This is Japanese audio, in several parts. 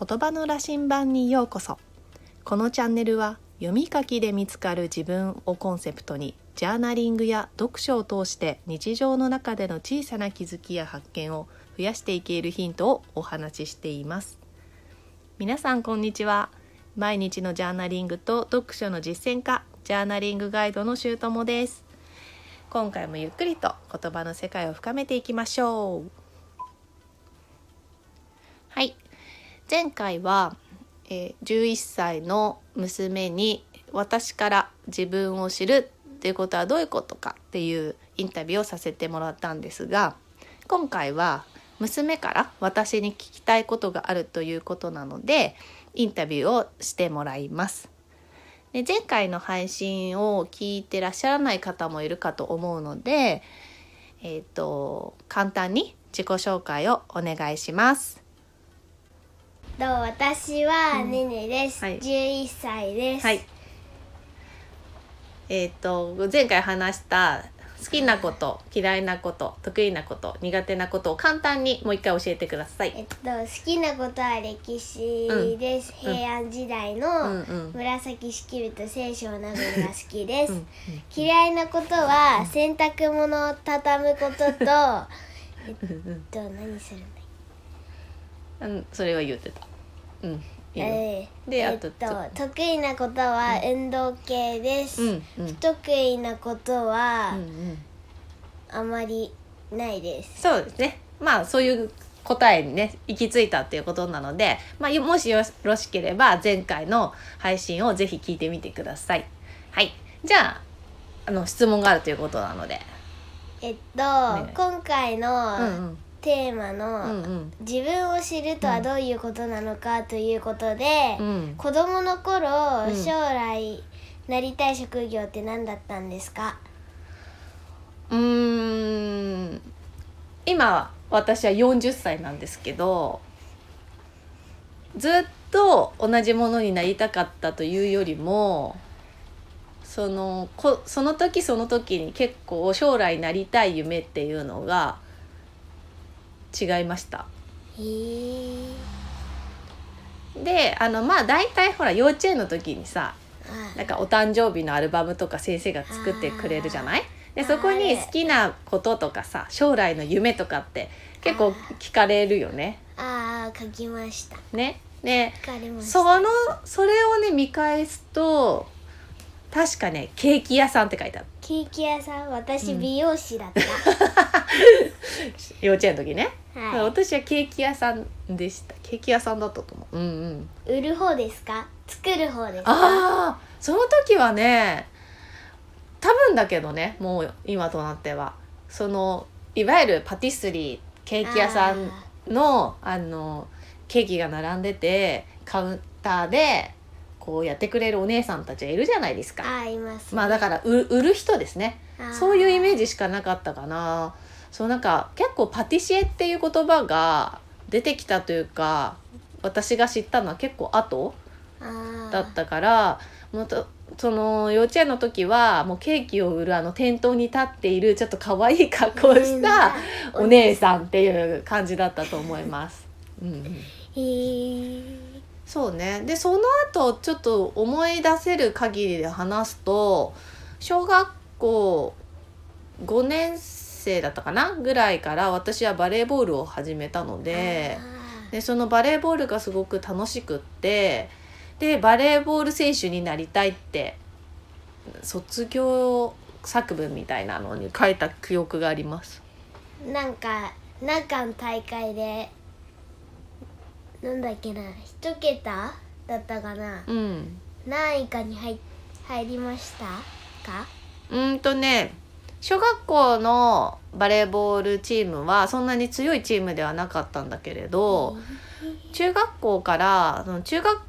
言葉の羅針盤にようこそ。このチャンネルは読み書きで見つかる自分をコンセプトにジャーナリングや読書を通して日常の中での小さな気づきや発見を増やしていけるヒントをお話ししています。皆さんこんにちは。毎日のジャーナリングと読書の実践家ジャーナリングガイドのしゅうともです。今回もゆっくりと言葉の世界を深めていきましょう。前回は、えー、11歳の娘に私から自分を知るっていうことはどういうことかっていうインタビューをさせてもらったんですが今回は娘から私に聞きたいことがあるということなのでインタビューをしてもらいます。で前回の配信を聞いてらっしゃらない方もいるかと思うので、えーと、簡単に自己紹介をお願いします。どう私はねねです、うんはい、11歳です。はい。えっ、ー、と前回話した好きなこと嫌いなこと得意なこと苦手なことを簡単にもう一回教えてください。えっと好きなことは歴史です。うん、平安時代の紫式部と清少納言が好きです。嫌いなことは洗濯物を畳むこととえっと何するんだうんそれは言ってた。うん。えー、で、えっと得意なことは運動系です、うんうん、不得意なことは、うんうん、あまりないです。そうですね。まあそういう答えにね行き着いたっていうことなので、まあ、もしよろしければ前回の配信をぜひ聞いてみてください。はい。じゃああの質問があるということなので。えっと、ね、今回の、うんうんテーマの、自分を知るとはどういうことなのかということで、うん、子供の頃、将来なりたい職業って何だったんですか？うん。今私は40歳なんですけどずっと同じものになりたかったというよりもそのこその時その時に結構将来なりたい夢っていうのが違いました。であのまあ大体ほら幼稚園の時にさなんかお誕生日のアルバムとか先生が作ってくれるじゃない？でそこに好きなこととかさ将来の夢とかって結構聞かれるよね。ああ書きました。ね。でそのそれをね見返すと確かねケーキ屋さんって書いてある。ケーキ屋さん私美容師だった、幼稚園の時ね、はい、私はケーキ屋さんでした。ケーキ屋さんだったと思う。うんうん。売る方ですか？作る方ですか？ああその時はね多分だけどねもう今となっては。そのいわゆるパティスリーケーキ屋さんのあのケーキが並んでてカウンターでこうやってくれるお姉さんたちがいるじゃないですか。あいます、ね、まあだから売る人ですね。そういうイメージしかなかったかな。そうなんか結構パティシエっていう言葉が出てきたというか私が知ったのは結構後だったからもとその幼稚園の時はもうケーキを売るあの店頭に立っているちょっと可愛い格好をしたお姉さんっていう感じだったと思います。うん、そうね。でその後ちょっと思い出せる限りで話すと小学校5年生だったかな？ぐらいから私はバレーボールを始めたのででそのバレーボールがすごく楽しくってでバレーボール選手になりたいって卒業作文みたいなのに書いた記憶があります。なんかなんかの大会でなんだっけな一桁だったかな、うん、何位かに入入りましたか？うんとね小学校のバレーボールチームはそんなに強いチームではなかったんだけれど、中学校からその中学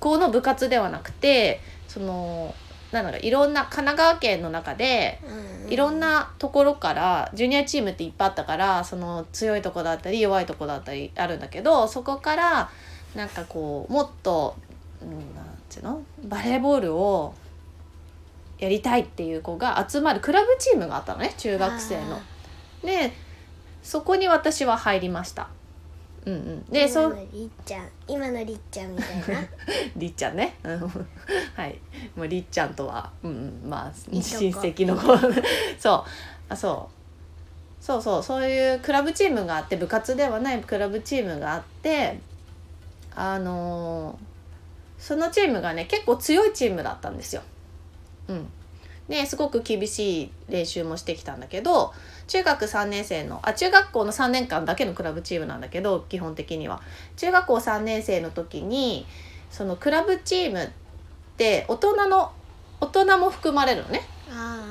校の部活ではなくてそのなんだろういろんな神奈川県の中で、いろんなところからジュニアチームっていっぱいあったからその強いとこだったり弱いとこだったりあるんだけどそこからなんかこうもっと、うん、なんていうの？バレーボールをやりたいっていう子が集まるクラブチームがあったのね中学生の。でそこに私は入りました。うんうん。でそうりっちゃん今のりっちゃんみたいな。りっちゃんね。はい。もうりっちゃんとはうんうんまあ親戚の子。そう。あそう。そうそう。そういうクラブチームがあって部活ではないクラブチームがあってあのー、そのチームがね結構強いチームだったんですよ。うん、ですごく厳しい練習もしてきたんだけど中学3年生のあ中学校の3年間だけのクラブチームなんだけど基本的には。中学校3年生の時にそのクラブチームって大人の大人も含まれるのね。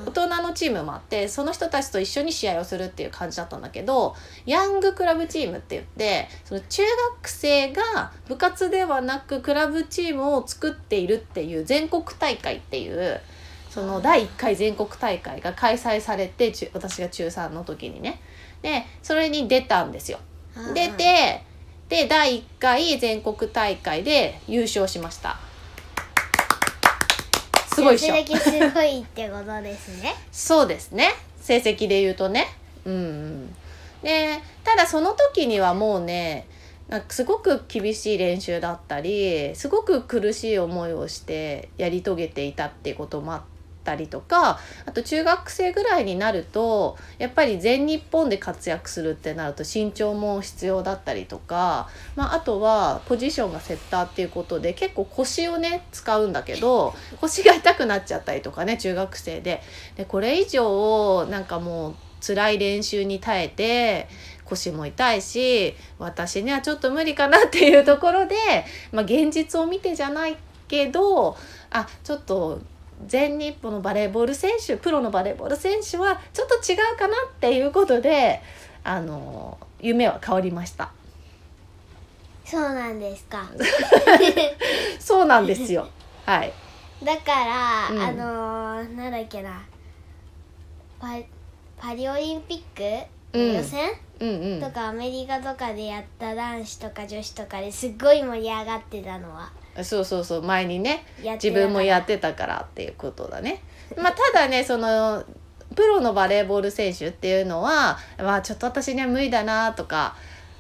大人のチームもあってその人たちと一緒に試合をするっていう感じだったんだけどヤングクラブチームって言ってその中学生が部活ではなくクラブチームを作っているっていう全国大会っていうその第1回全国大会が開催されて私が中3の時にねでそれに出たんですよ。出てで第1回全国大会で優勝しました。すごい成績すごいってことですね。そうですね成績で言うとね。うん、うん、でただその時にはもうねなんかすごく厳しい練習だったりすごく苦しい思いをしてやり遂げていたっていうこともあって。ったりとかあと中学生ぐらいになるとやっぱり全日本で活躍するってなると身長も必要だったりとか、まあ、あとはポジションがセッターっていうことで結構腰をね使うんだけど腰が痛くなっちゃったりとかね中学生で。でこれ以上なんかもう辛い練習に耐えて腰も痛いし私にはちょっと無理かなっていうところで、まあ、現実を見てじゃないけどあちょっと全日本のバレーボール選手プロのバレーボール選手はちょっと違うかなっていうことであの夢は変わりました。そうなんですか。そうなんですよ。はい。だから、うん、あのー、なんだっけな。パパリオリンピック？予選、うんうんうん、とかアメリカとかでやった男子とか女子とかですっごい盛り上がってたのはそうそうそう前にね自分もやってたからっていうことだね。まあ、ただねそのプロのバレーボール選手っていうのは、まあ、ちょっと私には無理だなとか、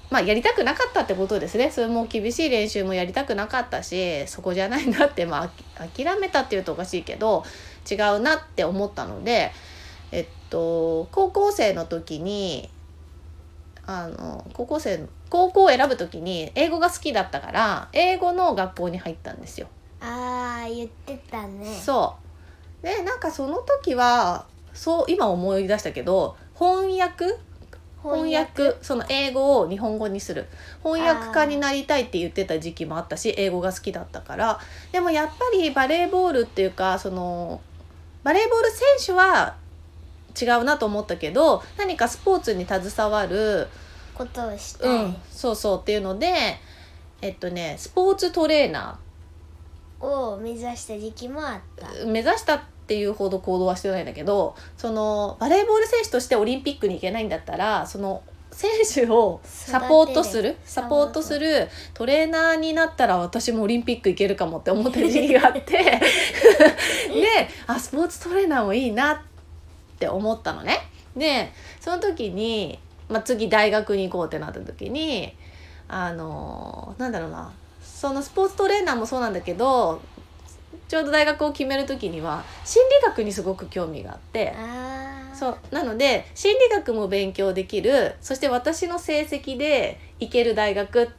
まあ、やりたくなかったってことですねそれも厳しい練習もやりたくなかったしそこじゃないなって、まあ、諦めたっていうとおかしいけど違うなって思ったので、えっと、高校生の時にあの高校生高校を選ぶ時に英語が好きだったから英語の学校に入ったんですよ。あー言ってたね。そう。でなんかその時はそう今思い出したけど翻訳？翻訳？その英語を日本語にする。翻訳家になりたいって言ってた時期もあったし英語が好きだったから。でもやっぱりバレーボールっていうかそのバレーボール選手は違うなと思ったけど何かスポーツに携わることをした。い、うん、そうそうっていうのでえっとねスポーツトレーナー。を目指した時期もあった。目指したっていうほど行動はしてないんだけどそのバレーボール選手としてオリンピックに行けないんだったらその選手をサポートする。サポートするトレーナーになったら私もオリンピック行けるかもって思ってる時期があって。であスポーツトレーナーもいいなって思ったのね。でその時に、まあ、次大学に行こうってなった時にあのなんだろうな。そのスポーツトレーナーもそうなんだけどちょうど大学を決める時には心理学にすごく興味があって。そう。なので心理学も勉強できる。そして私の成績で行ける大学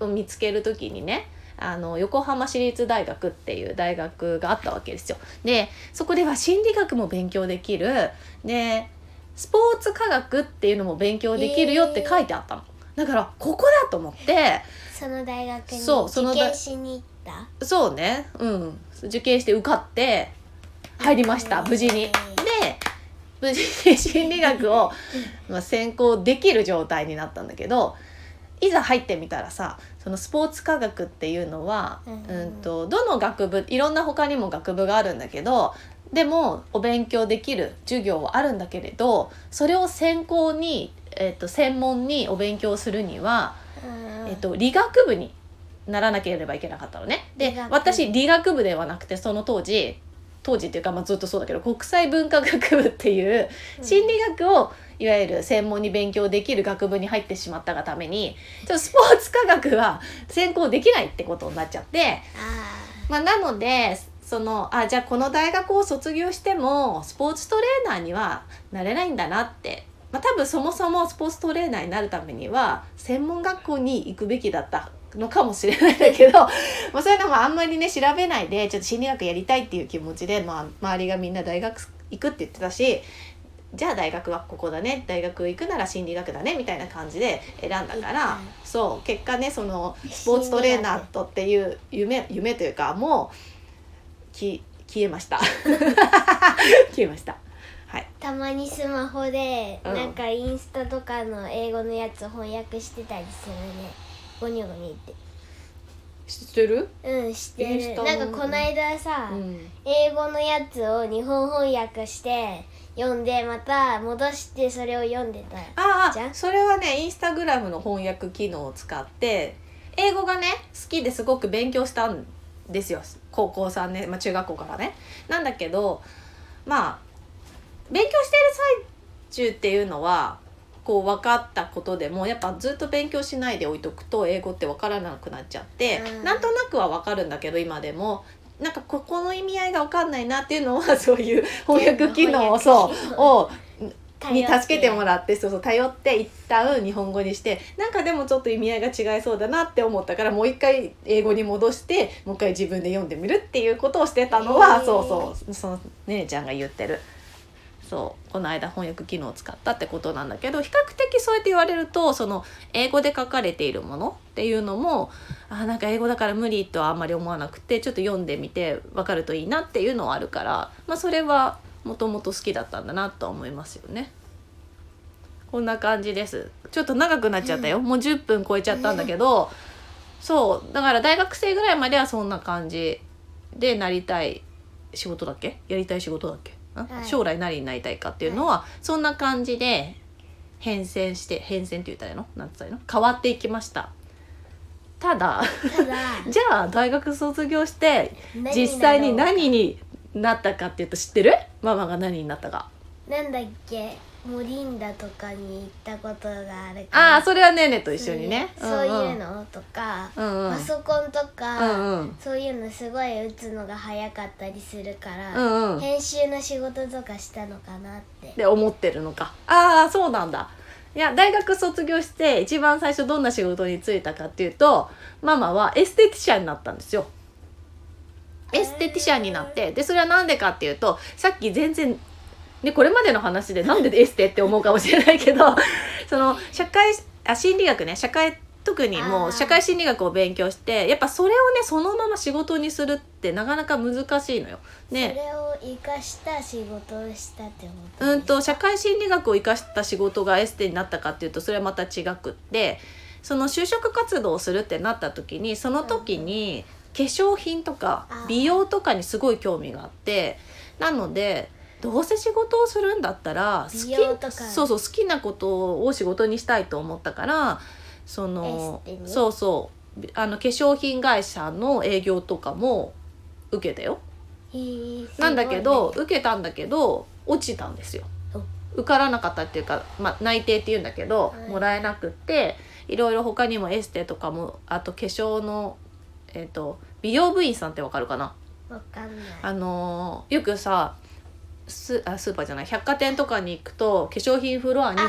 を見つける時にねあの横浜市立大学っていう大学があったわけですよ。でそこでは心理学も勉強できる。でスポーツ科学っていうのも勉強できるよって書いてあったの。だからここだと思って。その大学に受験しに行った？そうね。うん。受験して受かって入りました無事に。で無事に心理学を、まあ、専攻できる状態になったんだけどいざ入ってみたらさそのスポーツ科学っていうのは、うん、うんとどの学部いろんな他にも学部があるんだけどでもお勉強できる授業はあるんだけれどそれを専攻に、えーと、専門にお勉強するには、えーと、理学部にならなければいけなかったのね。で私理学部ではなくてその当時当時っていうか、まあ、ずっとそうだけど国際文化学部っていう心理学をいわゆる専門に勉強できる学部に入ってしまったがためにちょっとスポーツ科学は専攻できないってことになっちゃって。まあ、なのでそのあじゃあこの大学を卒業してもスポーツトレーナーにはなれないんだなって。まあ、多分そもそもスポーツトレーナーになるためには専門学校に行くべきだったのかもしれないんだけど まあそういうのもあんまりね調べないでちょっと心理学やりたいっていう気持ちで、まあ、周りがみんな大学行くって言ってたしじゃあ大学はここだね大学行くなら心理学だねみたいな感じで選んだからそう結果ねそのスポーツトレーナーとっていう夢夢というかもうき消えました。消えました。はい、たまにスマホで、なんかインスタとかの英語のやつ翻訳してたりするね。ゴニョゴニって。知ってる？うん知ってる。なんかこの間さ、うん、英語のやつを日本翻訳して読んでまた戻してそれを読んでたああそれはねインスタグラムの翻訳機能を使って英語がね好きですごく勉強したんですよ高校3年、まあ、中学校からね。なんだけどまあ勉強している最中っていうのはこう分かったことでもやっぱずっと勉強しないで置いとくと英語って分からなくなっちゃって、うん、なんとなくは分かるんだけど今でも。なんかここの意味合いが分かんないなっていうのはそういう翻訳機能をそうをに助けてもらってそうそう頼って一旦日本語にしてなんかでもちょっと意味合いが違いそうだなって思ったからもう一回英語に戻してもう一回自分で読んでみるっていうことをしてたのはそうそうその姉ちゃんが言ってる。そうこの間翻訳機能を使ったってことなんだけど比較的そうやって言われるとその英語で書かれているものっていうのもあなんか英語だから無理とはあんまり思わなくてちょっと読んでみて分かるといいなっていうのはあるから、まあ、それはもともと好きだったんだなと思いますよね。こんな感じです。ちょっと長くなっちゃったよ、もう10分超えちゃったんだけど、そう。だから大学生ぐらいまではそんな感じでなりたい仕事だっけ？やりたい仕事だっけ？将来何になりたいかっていうのは、そんな感じで変遷して変遷って言ったらの？なんつったらの？変わっていきました。ただ じゃあ大学卒業して実際に何になったかっていうと知ってる？ママが何になったか。なんだっけ？モリンダとかに行ったことがあるからああそれはねねと一緒にね、そういうのとか、うんうん、パソコンとか、うんうん、そういうのすごい打つのが早かったりするから、うんうん、編集の仕事とかしたのかなって。で思ってるのか。ああそうなんだ。いや大学卒業して一番最初どんな仕事に就いたかっていうとママはエステティシャンになったんですよエステティシャンになってでそれは何でかっていうとさっき全然でこれまでの話でなんでエステって思うかもしれないけど その社会あ心理学ね社会特にもう社会心理学を勉強してやっぱそれをねそのまま仕事にするってなかなか難しいのよ。ね、それを生かした仕事をしたってことうんと社会心理学を生かした仕事がエステになったかっていうとそれはまた違くってその就職活動をするってなった時にその時に化粧品とか美容とかにすごい興味があってなのでどうせ仕事をするんだったら好きそうそう好きなことを仕事にしたいと思ったからそのそうそう。あの化粧品会社の営業とかも受けたよ。なんだけど、受けたんだけど落ちたんですよ。受からなかったっていうか、まあ、内定っていうんだけど、はい、もらえなくっていろいろ他にもエステとかもあと化粧の、えーと、美容部員さんってわかるかな？あのよくさスあスーパーじゃない。百貨店とかに行くと化粧品フロアに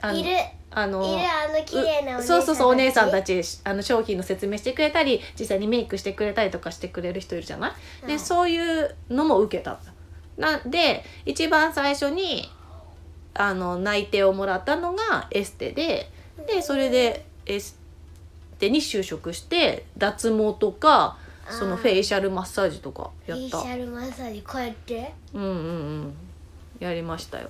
あいる。あのいるあの綺麗なお姉さんそうそうそうお姉さんたちあの商品の説明してくれたり実際にメイクしてくれたりとかしてくれる人いるじゃない、うん、でそういうのも受けた。なんで一番最初にあの内定をもらったのがエステででそれでエステに就職して脱毛とかそのフェイシャルマッサージとかやった。フェイシャルマッサージこうやって？うんうんうん。やりましたよ。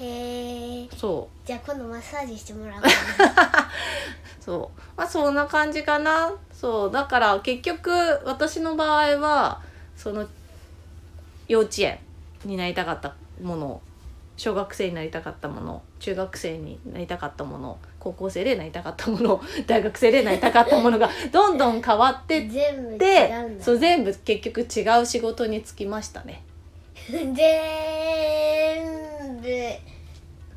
へえそう。じゃあ今度マッサージしてもらおう そう。まあそんな感じかな。そう。だから結局私の場合はその幼稚園になりたかったもの小学生になりたかったもの中学生になりたかったもの高校生でなりたかったもの 大学生でなりたかったものがどんどん変わってってそう全部結局違う仕事に就きましたね。全部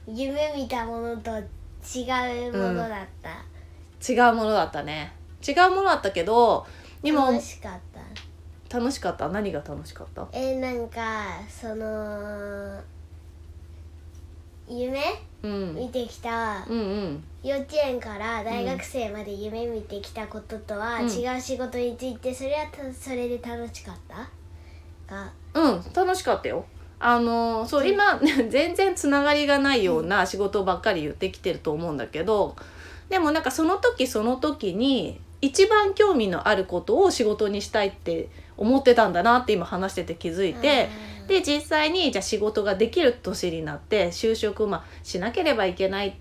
夢見たものと違うものだった、うん、違うものだったね。違うものだったけど今楽しかった。楽しかった？何が楽しかった？えー、なんかその夢、うん、見てきた、うんうん、幼稚園から大学生まで夢見てきたこととは違う仕事についてそれはそれで楽しかった？かうん楽しかったよ。あのそう今 全然つながりがないような仕事ばっかり言ってきてると思うんだけどでもなんかその時その時に一番興味のあることを仕事にしたいって思ってたんだなって今話してて気づいて。で実際にじゃあ仕事ができる年になって就職、まあ、しなければいけないっ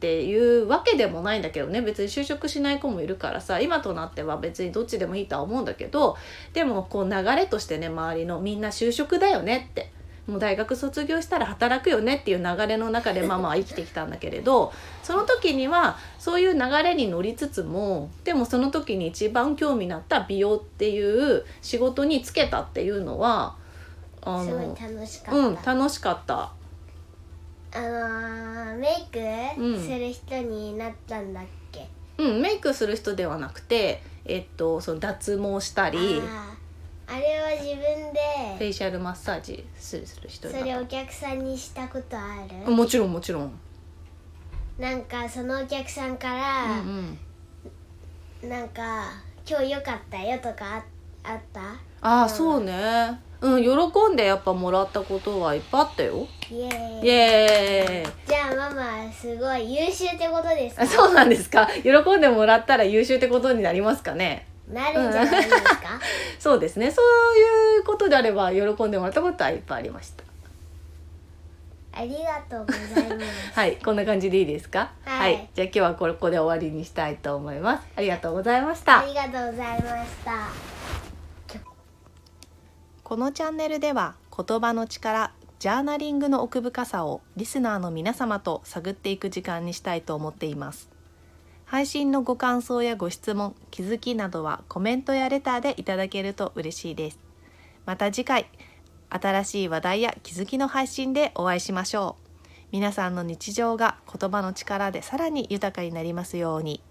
ていうわけでもないんだけどね。別に就職しない子もいるからさ今となっては別にどっちでもいいとは思うんだけどでもこう流れとしてね周りのみんな就職だよねって。もう大学卒業したら働くよねっていう流れの中でママは生きてきたんだけれどその時にはそういう流れに乗りつつもでもその時に一番興味のあった美容っていう仕事に就けたっていうのはあのすごい楽しかった。うん楽しかった。あのー、メイクする人になったんだっけ、うん、メイクする人ではなくて、えっと、その脱毛したりあれは自分でフェイシャルマッサージする人それお客さんにしたことある？もちろんもちろん。なんかそのお客さんから、うんうん、なんか「今日よかったよ」とかあった？ああそうね。うん喜んでやっぱもらったことはいっぱいあったよ。イエーイ。イエーイ。じゃあママすごい優秀ってことですか？そうなんですか？喜んでもらったら優秀ってことになりますかね？なるんじゃないですか、そうですね。そういうことであれば喜んでもらったことはいっぱいありました。ありがとうございます。はいこんな感じでいいですか、はい、はい、じゃあ今日はここで終わりにしたいと思います。ありがとうございました。ありがとうございましたこのチャンネルでは言葉の力ジャーナリングの奥深さをリスナーの皆様と探っていく時間にしたいと思っています配信のご感想やご質問、気づきなどはコメントやレターでいただけると嬉しいです。また次回、新しい話題や気づきの配信でお会いしましょう。皆さんの日常が言葉の力でさらに豊かになりますように。